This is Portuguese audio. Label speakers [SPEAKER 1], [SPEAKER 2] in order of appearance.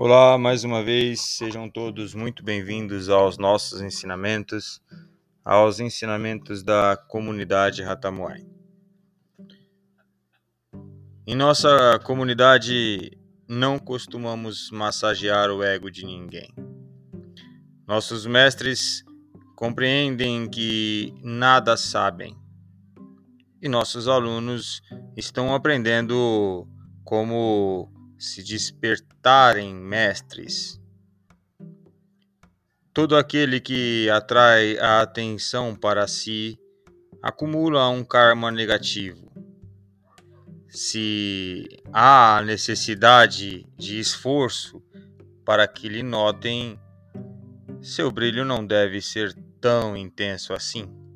[SPEAKER 1] Olá, mais uma vez, sejam todos muito bem-vindos aos nossos ensinamentos, aos ensinamentos da comunidade Ratamuai. Em nossa comunidade, não costumamos massagear o ego de ninguém. Nossos mestres compreendem que nada sabem e nossos alunos estão aprendendo como se despertarem mestres. Todo aquele que atrai a atenção para si acumula um karma negativo. Se há necessidade de esforço para que lhe notem, seu brilho não deve ser tão intenso assim.